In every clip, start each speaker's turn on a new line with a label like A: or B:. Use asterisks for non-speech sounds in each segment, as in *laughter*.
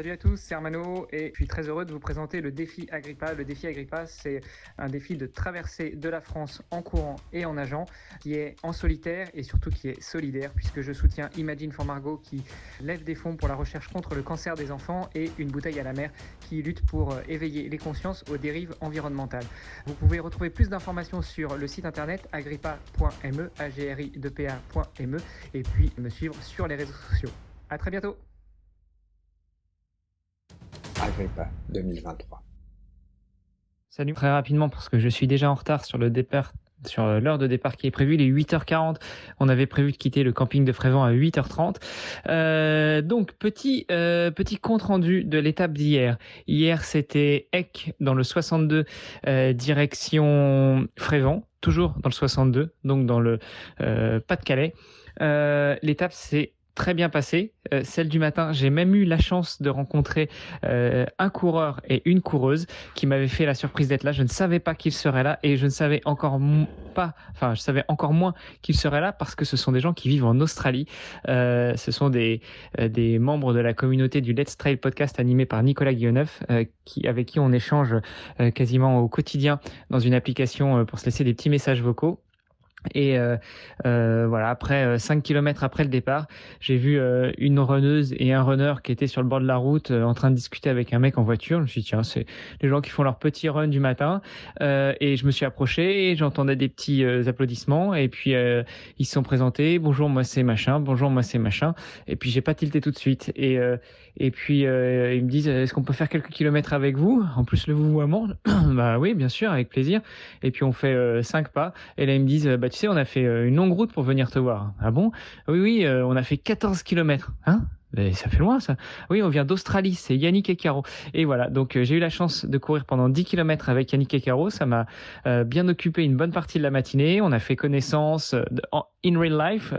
A: Salut à tous, c'est Armano et je suis très heureux de vous présenter le défi Agrippa. Le défi Agrippa, c'est un défi de traversée de la France en courant et en nageant, qui est en solitaire et surtout qui est solidaire, puisque je soutiens Imagine for Margot qui lève des fonds pour la recherche contre le cancer des enfants et une bouteille à la mer qui lutte pour euh, éveiller les consciences aux dérives environnementales. Vous pouvez retrouver plus d'informations sur le site internet agrippa.me, agri e, et puis me suivre sur les réseaux sociaux. À très bientôt!
B: Agrippa 2023.
A: Salut, très rapidement parce que je suis déjà en retard sur le départ sur l'heure de départ qui est prévue, les 8h40. On avait prévu de quitter le camping de Frévent à 8h30. Euh, donc petit euh, petit compte rendu de l'étape d'hier. Hier, c'était Eck dans le 62 euh, direction Frévent, toujours dans le 62, donc dans le Pas-de-Calais. l'étape c'est très bien passé. Euh, celle du matin, j'ai même eu la chance de rencontrer euh, un coureur et une coureuse qui m'avaient fait la surprise d'être là. Je ne savais pas qu'ils seraient là et je ne savais encore pas, enfin, je savais encore moins qu'ils seraient là parce que ce sont des gens qui vivent en Australie. Euh, ce sont des, membres de la communauté du Let's Trail podcast animé par Nicolas Guilleneuf, avec qui on échange quasiment au quotidien dans une application pour se laisser des petits messages vocaux. Et euh, euh, voilà, après 5 euh, km après le départ, j'ai vu une runneuse et un runner qui étaient sur le bord de la route en train de discuter avec un mec en voiture. Je me suis dit, tiens, c'est les gens qui font leur petit run du matin. et je me suis approché et j'entendais des petits applaudissements. Et puis, ils se sont présentés. Bonjour, moi c'est machin. Bonjour, moi c'est machin. Et puis, j'ai pas tilté tout de suite. Et, et puis, ils me disent, est-ce qu'on peut faire quelques kilomètres avec vous? En plus, le vouvoiement. *clears throat* bah oui, bien sûr, avec plaisir. Et puis, on fait 5 pas. Et là, ils me disent, bah, tu sais, on a fait euh, une longue route pour venir te voir. Ah bon? Oui, oui, euh, on a fait 14 kilomètres. Hein? Ça fait loin ça. Oui, on vient d'Australie, c'est Yannick et Caro. Et voilà, donc euh, j'ai eu la chance de courir pendant 10 km avec Yannick et Caro. Ça m'a bien occupé une bonne partie de la matinée. On a fait connaissance en, in real life,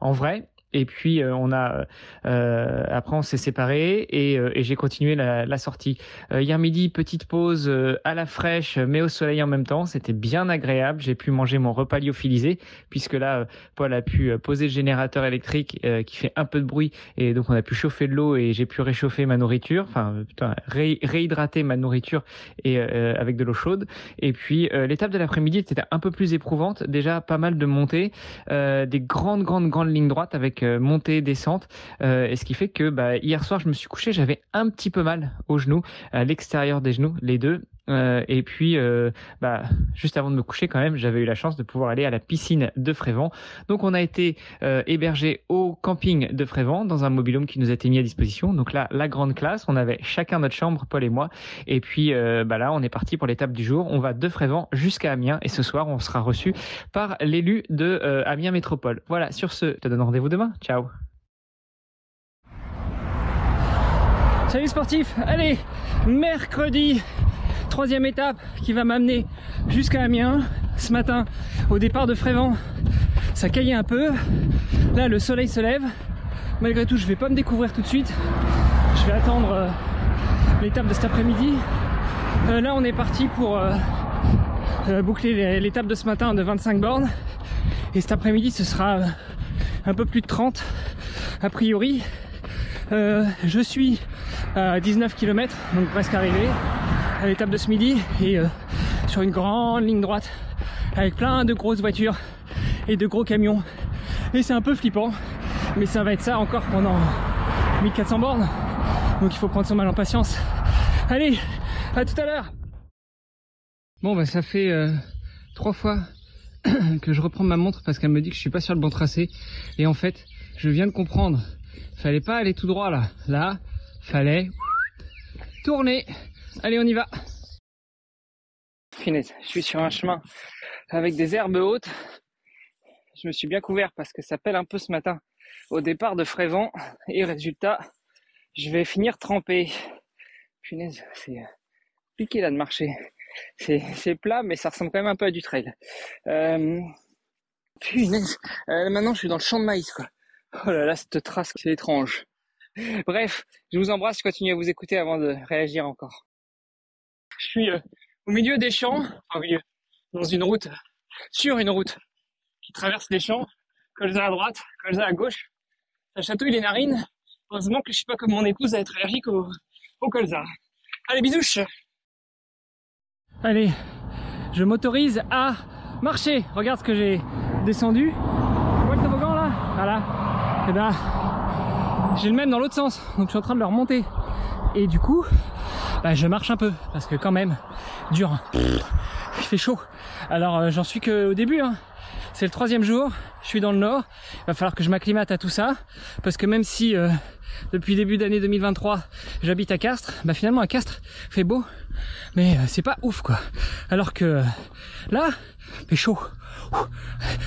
A: en vrai. Et puis euh, on a euh, après on s'est séparés et, euh, et j'ai continué la, la sortie. hier midi petite pause à la fraîche mais au soleil en même temps. C'était bien agréable. J'ai pu manger mon repas lyophilisé puisque là Paul a pu poser le générateur électrique qui fait un peu de bruit et donc on a pu chauffer de l'eau et j'ai pu réchauffer ma nourriture, enfin putain, réhydrater ma nourriture et avec de l'eau chaude. Et puis l'étape de l'après-midi était un peu plus éprouvante. Déjà pas mal de montées, des grandes grandes grandes lignes droites avec euh, montée, descente. Euh, et ce qui fait que bah, hier soir, je me suis couché, j'avais un petit peu mal aux genoux, à l'extérieur des genoux, les deux. Euh, et puis, euh, bah, juste avant de me coucher, quand même, j'avais eu la chance de pouvoir aller à la piscine de Frévent. Donc, on a été euh, hébergé au camping de Frévent dans un mobilhome qui nous a été mis à disposition. Donc là, la grande classe, on avait chacun notre chambre, Paul et moi. Et puis, bah là, on est parti pour l'étape du jour. On va de Frévent jusqu'à Amiens. Et ce soir, on sera reçu par l'élu de Amiens Métropole. Voilà. Sur ce, je te donne rendez-vous demain. Ciao. Salut sportif, allez, mercredi troisième étape qui va m'amener jusqu'à Amiens. Ce matin, au départ de Frévent, ça caillait un peu. Là, le soleil se lève. Malgré tout, je vais pas me découvrir tout de suite. Je vais attendre euh, l'étape de cet après-midi. Euh, là, on est parti pour euh, boucler l'étape de ce matin de 25 bornes. Et cet après-midi, ce sera un peu plus de 30 a priori. je suis à 19 km, donc presque arrivé à l'étape de ce midi et euh, sur une grande ligne droite avec plein de grosses voitures et de gros camions. Et c'est un peu flippant, mais ça va être ça encore pendant 1400 bornes. Donc il faut prendre son mal en patience. Allez, à tout à l'heure Bon bah ça fait euh, trois fois *clears throat* que je reprends ma montre parce qu'elle me dit que je suis pas sur le bon tracé. Et en fait, je viens de comprendre. Fallait pas aller tout droit là. Là, fallait tourner. Allez, on y va. Finesse, je suis sur un chemin avec des herbes hautes. Je me suis bien couvert parce que ça pèle un peu ce matin au départ de Frévent. Et résultat, je vais finir trempé. Punaise, c'est piqué là de marcher. C'est plat, mais ça ressemble quand même un peu à du trail. Euh, punaise, euh, maintenant je suis dans le champ de maïs quoi. Oh là là, cette trace, c'est étrange. Bref, je vous embrasse, je continue à vous écouter avant de réagir encore. Je suis euh, au milieu des champs, enfin au milieu, dans une route, sur une route qui traverse les champs, colza à droite, colza à gauche. Ça chatouille les narines.
C: Heureusement que je suis pas comme mon épouse à être allergique au, colza. Allez, bisouches
A: Allez, je m'autorise à marcher. Regarde ce que j'ai descendu. Tu vois le toboggan là? Voilà. Et ben, j'ai le même dans l'autre sens. Donc je suis en train de le remonter. Et du coup, bah, je marche un peu. Parce que quand même, dur. Il fait chaud. Alors euh, j'en suis qu'au début. Hein. C'est le troisième jour. Je suis dans le nord. Il va falloir que je m'acclimate à tout ça. Parce que même si euh, depuis début d'année 2023, j'habite à Castres, bah finalement à Castres, fait beau. Mais euh, c'est pas ouf quoi. Alors que là, il fait chaud.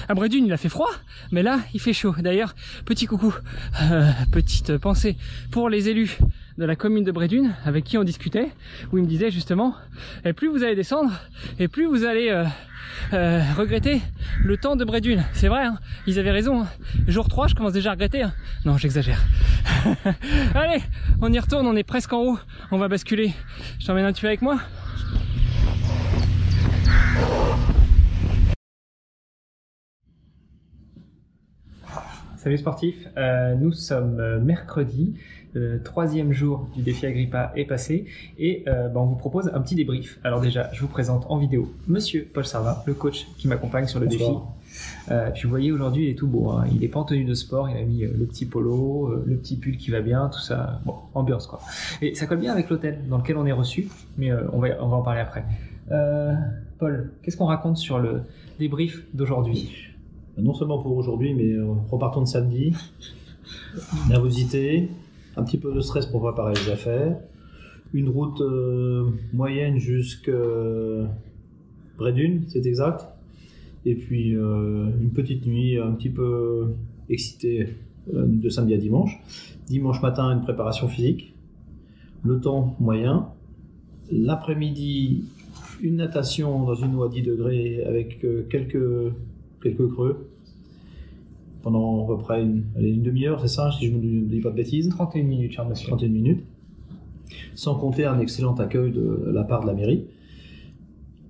A: À Bredune, il a fait froid, mais là, il fait chaud. D'ailleurs, petit coucou, petite pensée pour les élus de la commune de Bredune avec qui on discutait, où ils me disaient justement, et plus vous allez descendre, et plus vous allez euh, euh, regretter le temps de Bredune. C'est vrai, hein, ils avaient raison. hein. Jour 3, je commence déjà à regretter. hein. Non, j'exagère. *laughs* allez, on y retourne, on est presque en haut, on va basculer. Je t'emmène un tuyau avec moi? Salut sportifs, Euh, nous sommes euh, mercredi, le troisième jour du défi Agrippa est passé et euh, bah, on vous propose un petit débrief. Alors déjà, je vous présente en vidéo Monsieur Paul Sarva, le coach qui m'accompagne sur le
D: Bonsoir.
A: défi. Euh, puis vous voyez aujourd'hui, il est tout beau. hein. Il est pas en tenue de sport, il a mis le petit polo, le petit pull qui va bien, tout ça. Bon, ambiance quoi. Et ça colle bien avec l'hôtel dans lequel on est reçu, mais on, va, on va en parler après. Paul, qu'est-ce qu'on raconte sur le débrief d'aujourd'hui?
D: Non seulement pour aujourd'hui, mais euh, repartons de samedi. Nervosité, un petit peu de stress pour préparer les affaires. Une route euh, moyenne jusqu'à Bredune, c'est exact. Et puis euh, une petite nuit un petit peu excitée euh, de samedi à dimanche. Dimanche matin, une préparation physique. Le temps moyen. L'après-midi, une natation dans une eau à 10 degrés avec euh, quelques, quelques creux pendant à peu près une, allez, une demi-heure, c'est ça, si je ne dis pas de bêtises,
A: 31 minutes, cher monsieur.
D: 31 minutes, sans compter un excellent accueil de la part de la mairie.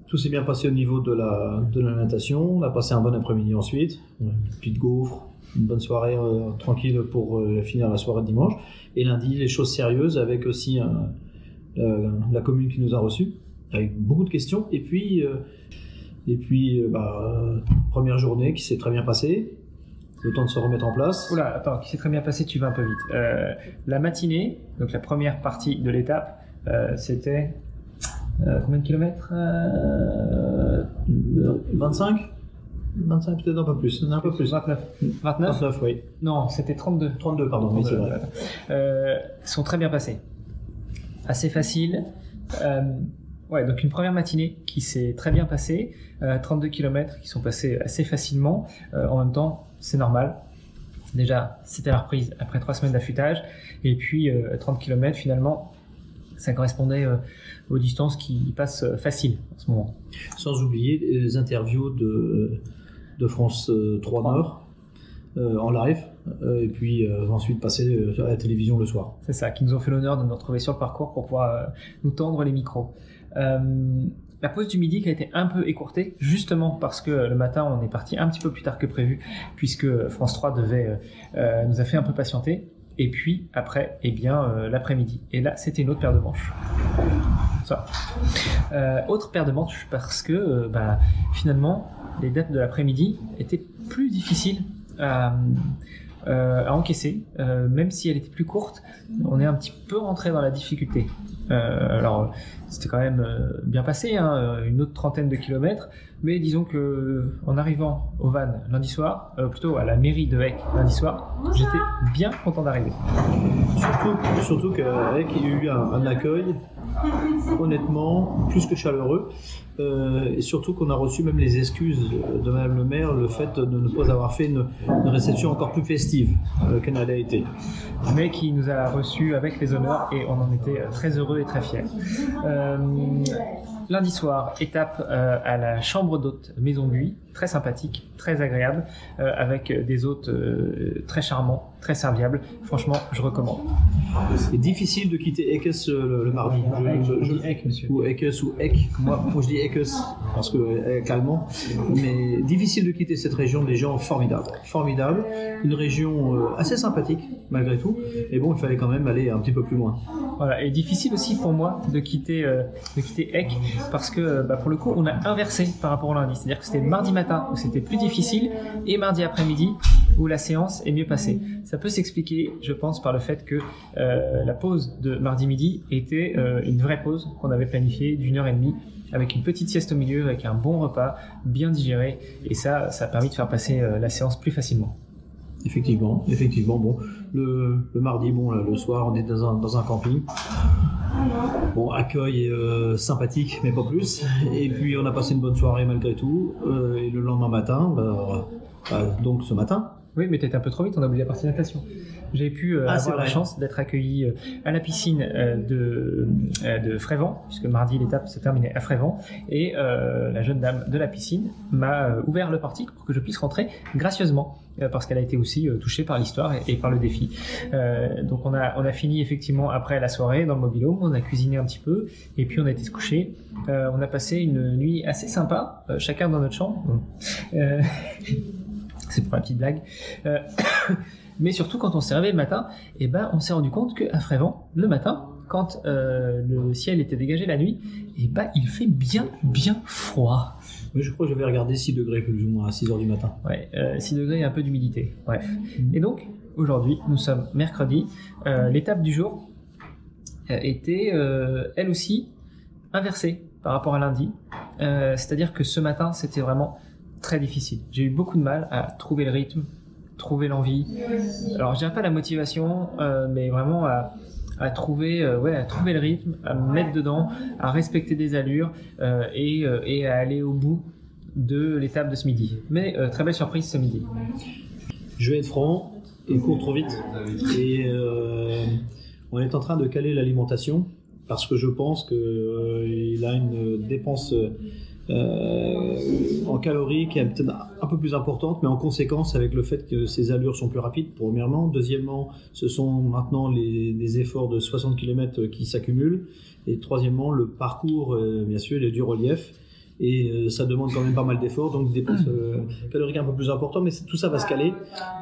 D: Tout s'est bien passé au niveau de la, de la natation, on a passé un bon après-midi ensuite, une petite gaufre, une bonne soirée euh, tranquille pour euh, finir la soirée de dimanche. Et lundi, les choses sérieuses avec aussi euh, la commune qui nous a reçus, avec beaucoup de questions. Et puis, et puis euh, bah, euh, première journée qui s'est très bien passée, le temps de se remettre en place.
A: Oula, attends, qui s'est très bien passé, tu vas un peu vite. Euh, la matinée, donc la première partie de l'étape, euh, c'était euh, combien de kilomètres euh,
D: 25 25 peut-être un peu plus, un peu plus.
A: 29. 29
D: 29, oui.
A: Non, c'était 32.
D: 32, pardon, oui, c'est vrai.
A: Sont très bien passés. Assez facile. Euh, ouais, donc une première matinée qui s'est très bien passée. Euh, 32 km qui sont passés assez facilement. Euh, en même temps, c'est normal. Déjà, c'était la reprise après trois semaines d'affûtage. Et puis, euh, 30 km finalement, ça correspondait euh, aux distances qui passent euh, faciles en ce moment.
D: Sans oublier les interviews de, de France euh, 3 Nord euh, en live, euh, et puis euh, ensuite passer euh, à la télévision le soir.
A: C'est ça, qui nous ont fait l'honneur de nous retrouver sur le parcours pour pouvoir euh, nous tendre les micros. Euh, la pause du midi qui a été un peu écourtée, justement parce que le matin on est parti un petit peu plus tard que prévu, puisque France 3 devait, euh, euh, nous a fait un peu patienter. Et puis après, eh bien l'après-midi. Et là, c'était une autre paire de manches. Ça. Autre paire de manches parce que bah, finalement, les dates de l'après-midi étaient plus difficiles à encaisser, euh, même si elle était plus courte. On est un petit peu rentré dans la difficulté. Euh, alors, c'était quand même euh, bien passé, hein, une autre trentaine de kilomètres, mais disons que euh, en arrivant au van lundi soir, euh, plutôt à la mairie de Hecq lundi soir, j'étais bien content d'arriver.
D: Surtout, surtout qu'avec il y a eu un, un accueil honnêtement plus que chaleureux euh, et surtout qu'on a reçu même les excuses de Madame le maire le fait de ne pas avoir fait une, réception encore plus festive euh, qu'elle n'a été.
A: mais qui nous a reçus avec les honneurs et on en était euh, très heureux et très fiers. Lundi soir, étape à la chambre d'hôte Maison Nuit, très sympathique, très agréable, euh, avec des hôtes euh, très charmants, très serviables. Franchement, je recommande.
D: C'est difficile de quitter Ekes euh, le, le mardi. Je- je- je-
A: monsieur.
D: ou Ekes ou Ek. Moi, moi je dis Ekes parce que euh, allemand. Mais difficile de quitter cette région. Des gens formidables, formidables. Une région euh, assez sympathique malgré tout. Et bon, il fallait quand même aller un petit peu plus loin.
A: Voilà, et difficile aussi pour moi de quitter, euh, de quitter Eck parce que euh, bah, pour le coup on a inversé par rapport au lundi. C'est-à-dire que c'était mardi matin où c'était plus difficile et mardi après-midi où la séance est mieux passée. Ça peut s'expliquer, je pense, par le fait que euh, la pause de mardi midi était euh, une vraie pause qu'on avait planifiée d'une heure et demie avec une petite sieste au milieu, avec un bon repas, bien digéré, et ça, ça a permis de faire passer euh, la séance plus facilement.
D: Effectivement, effectivement. Bon, le, mardi, bon, le soir, on est dans un, dans un camping. Bon, accueil euh, sympathique, mais pas plus. Et puis, on a passé une bonne soirée malgré tout. Euh, et le lendemain matin, bah, bah, donc ce matin,
A: Oui, mais t'étais un peu trop vite, on a oublié la partie natation. J'ai pu euh,
D: Ah,
A: avoir la chance d'être accueilli euh, à la piscine euh, de, de Frévent, puisque mardi l'étape se terminait à Frévent, et la jeune dame de la piscine m'a ouvert le portique pour que je puisse rentrer gracieusement, parce qu'elle a été aussi touchée par l'histoire et, et par le défi. Donc on a, on a fini effectivement après la soirée dans le mobilhome, on a cuisiné un petit peu, et puis on a été se coucher. On a passé une nuit assez sympa, chacun dans notre chambre. *laughs* C'est pour la petite blague. Euh, *coughs* mais surtout quand on s'est réveillé le matin, eh ben, on s'est rendu compte qu'à Frévent, le matin, quand euh, le ciel était dégagé la nuit, eh ben, il fait bien, bien froid.
D: oui, je crois que j'avais regardé 6 degrés plus ou moins à 6 heures du matin.
A: Ouais, euh, 6 degrés et un peu d'humidité. Bref. Et donc, aujourd'hui, nous sommes mercredi. Euh, L'étape du jour était, elle aussi, inversée par rapport à lundi. Euh, C'est-à-dire que ce matin, c'était vraiment très difficile. J'ai eu beaucoup de mal à trouver le rythme, trouver l'envie. Alors, je dirais pas la motivation, euh, mais vraiment à, trouver, euh, ouais, à trouver le rythme, à me mettre dedans, à respecter des allures euh, et, à aller au bout de l'étape de ce midi. Mais très belle surprise ce midi.
D: Je vais être franc, il court trop vite. Et on est en train de caler l'alimentation parce que je pense qu'il a une dépense en calories qui est peut-être un peu plus importante, mais en conséquence avec le fait que ses allures sont plus rapides, premièrement. Deuxièmement, ce sont maintenant les, des efforts de 60 km qui s'accumulent. Et troisièmement, le parcours, euh, bien sûr, il est du relief. Et euh, ça demande quand même pas mal d'efforts, donc des dépenses euh, caloriques un peu plus importantes, mais tout ça va se caler.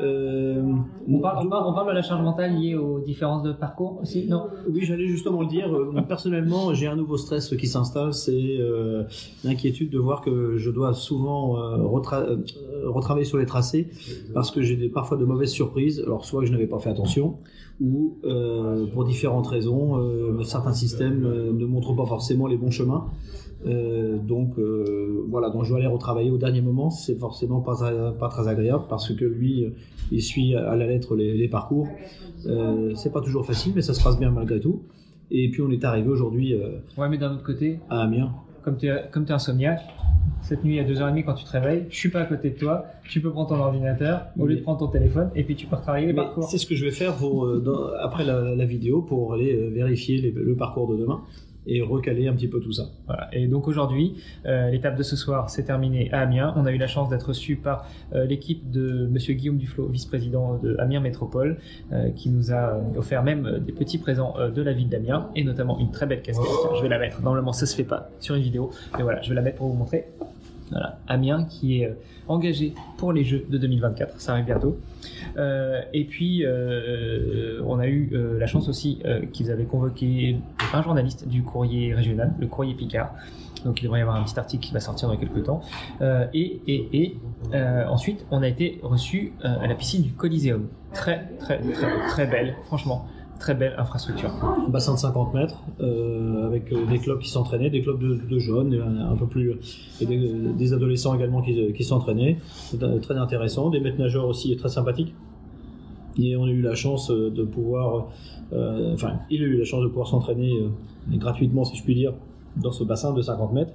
D: Euh,
A: On parle, on, parle, on parle de la charge mentale liée aux différences de parcours aussi, non
D: oui, j'allais justement le dire. Personnellement, j'ai un nouveau stress qui s'installe, c'est l'inquiétude de voir que je dois souvent retra- retravailler sur les tracés parce que j'ai parfois de mauvaises surprises. Alors, soit que je n'avais pas fait attention, ou pour différentes raisons, certains systèmes ne montrent pas forcément les bons chemins. Donc euh, voilà, donc je dois aller retravailler au dernier moment. C'est forcément pas, pas très agréable parce que lui, euh, il suit à la lettre les, les parcours. Euh, c'est pas toujours facile, mais ça se passe bien malgré tout. Et puis on est arrivé aujourd'hui euh,
A: Ouais, mais d'un autre côté,
D: à Amiens.
A: comme tu es, comme t'es insomniaque, cette nuit à 2h30 quand tu te réveilles, je suis pas à côté de toi, tu peux prendre ton ordinateur au lieu de prendre ton téléphone et puis tu peux retravailler les
D: Mais
A: parcours.
D: C'est ce que je vais faire pour, euh, dans- après la, la vidéo pour aller vérifier les- le parcours de demain et recaler un petit peu tout ça.
A: Voilà. Et donc aujourd'hui, euh, l'étape de ce soir s'est terminée à Amiens. On a eu la chance d'être reçu par euh, l'équipe de Monsieur Guillaume Duflo, vice-président de Amiens Métropole, euh, qui nous a offert même des petits présents de la ville d'Amiens et notamment une très belle casquette. Tiens, Je vais la mettre. Normalement, ça se fait pas sur une vidéo, mais voilà, je vais la mettre pour vous montrer. Voilà, Amiens qui est engagé pour les Jeux de 2024, ça arrive bientôt. Euh, et puis, euh, on a eu euh, la chance aussi qu'ils avaient convoqué un journaliste du courrier régional, le courrier Picard. Donc il devrait y avoir un petit article qui va sortir dans quelques temps. Euh, et et, et euh, ensuite, on a été reçu euh, à la piscine du Coliseum. Très, très, très, belle, franchement. Très belle infrastructure.
D: Un bassin de 50 mètres avec des clubs qui s'entraînaient, des clubs de, jeunes, un, peu plus, et des, adolescents également qui, qui s'entraînaient. Très intéressant. Des maîtres nageurs aussi très sympathiques. Et on a eu la chance euh, de pouvoir, euh, enfin, il a eu la chance de pouvoir s'entraîner euh, gratuitement, si je puis dire, dans ce bassin de 50 mètres.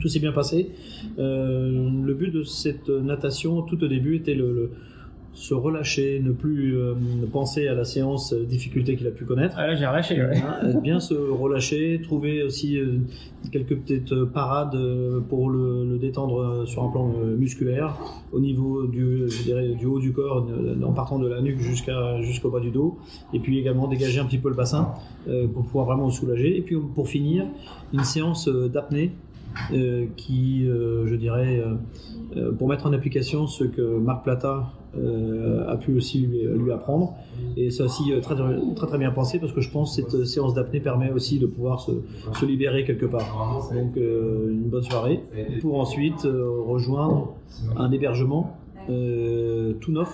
D: Tout s'est bien passé. Le but de cette natation, tout au début, était le- se relâcher, ne plus euh, penser à la séance euh, difficulté qu'il a pu connaître.
A: Ah là, j'ai relâché. ouais.
D: Hein, bien se relâcher, trouver aussi euh, quelques petites euh, parades euh, pour le, le détendre euh, sur un plan euh, musculaire, au niveau du, je dirais, du haut du corps, euh, en partant de la nuque jusqu'à jusqu'au bas du dos, et puis également dégager un petit peu le bassin euh, pour pouvoir vraiment se soulager. Et puis pour finir, une séance euh, d'apnée euh, qui, euh, je dirais, euh, euh, pour mettre en application ce que Marc Plata euh, a pu aussi lui, apprendre. Et c'est aussi euh, très, très bien pensé parce que je pense que cette séance d'apnée permet aussi de pouvoir se, libérer quelque part. Donc euh, une bonne soirée pour ensuite euh, rejoindre un hébergement euh, tout neuf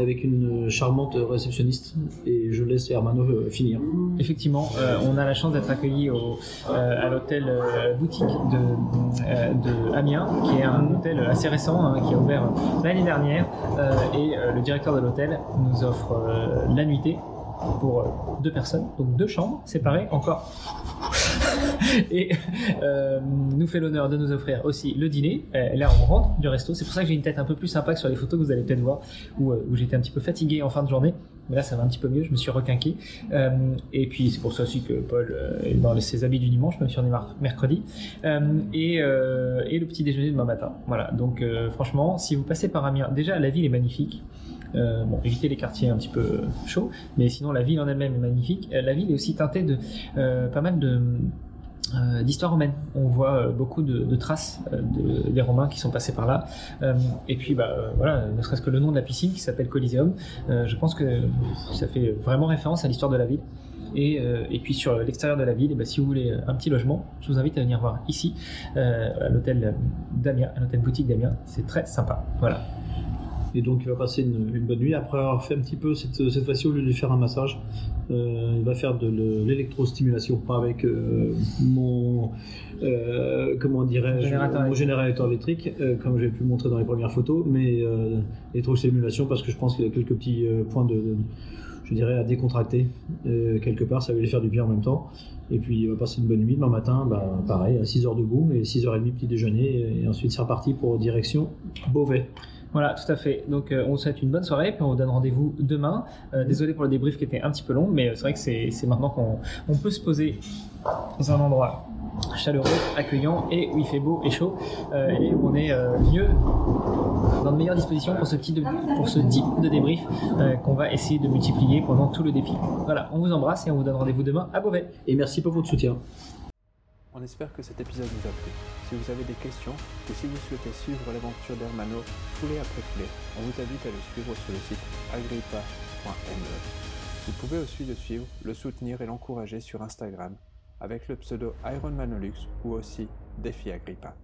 D: avec une charmante réceptionniste et je laisse Hermano euh, finir.
A: Effectivement, euh, on a la chance d'être au, euh, à l'hôtel euh, boutique de, euh, de Amiens, qui est un hôtel assez récent, hein, qui a ouvert l'année dernière, euh, et euh, le directeur de l'hôtel nous offre euh, la nuitée pour euh, deux personnes, donc deux chambres séparées encore. *laughs* et euh, nous fait l'honneur de nous offrir aussi le dîner. Euh, là, on rentre du resto. C'est pour ça que j'ai une tête un peu plus sympa que sur les photos que vous allez peut-être voir, où, j'étais un petit peu fatigué en fin de journée. Mais là, ça va un petit peu mieux. Je me suis requinqué. Et puis, c'est pour ça aussi que Paul est dans ses habits du dimanche, même si on est mercredi. Et, le petit déjeuner demain matin. Voilà. Donc, franchement, si vous passez par Amiens, déjà, la ville est magnifique. Euh, bon, évitez les quartiers un petit peu chauds, mais sinon la ville en elle-même est magnifique. Euh, la ville est aussi teintée de euh, pas mal de euh, d'histoire romaine. On voit euh, beaucoup de, traces euh, de, des Romains qui sont passés par là. Euh, et puis, bah, euh, voilà, ne serait-ce que le nom de la piscine qui s'appelle Coliseum, euh, je pense que ça fait vraiment référence à l'histoire de la ville. Et, euh, puis sur l'extérieur de la ville, eh ben, si vous voulez un petit logement, je vous invite à venir voir ici, euh, l'hôtel d'Amiens, à l'hôtel boutique d'Amiens. C'est très sympa. Voilà.
D: Et donc il va passer une, une bonne nuit. Après avoir fait un petit peu, cette, cette fois-ci, au lieu de lui faire un massage, euh, il va faire de le- l'électrostimulation, pas avec euh, mon, euh, comment dirais-je,
A: Générateur
D: mon générateur électrique, comme j'ai pu montrer dans les premières photos, mais électrostimulation parce que je pense qu'il y a quelques petits points de, de- je dirais, à décontracter euh, quelque part, ça va lui faire du bien en même temps. Et puis il va passer une bonne nuit. Demain matin, bah, pareil, à 6h debout et 6h30 petit déjeuner. Et ensuite c'est reparti pour direction Beauvais.
A: Voilà, tout à fait. Donc, euh, on vous souhaite une bonne soirée, puis on vous donne rendez-vous demain. Euh, désolé pour le débrief qui était un petit peu long, mais c'est vrai que c'est maintenant qu'on on peut se poser dans un endroit chaleureux, accueillant et où il fait beau et chaud, euh, et où on est mieux, dans de meilleures dispositions pour ce, de- pour ce type de débrief qu'on va essayer de multiplier pendant tout le défi. Voilà, on vous embrasse et on vous donne rendez-vous demain à Beauvais.
D: Et merci pour votre soutien.
E: On espère que cet épisode vous a plu. Si vous avez des questions ou si vous souhaitez suivre l'aventure d'Hermano foulée après foulée, on vous invite à le suivre sur le site agrippa.me. Vous pouvez aussi le suivre, le soutenir et l'encourager sur Instagram avec le pseudo Ironmanolux ou aussi Défi Agrippa.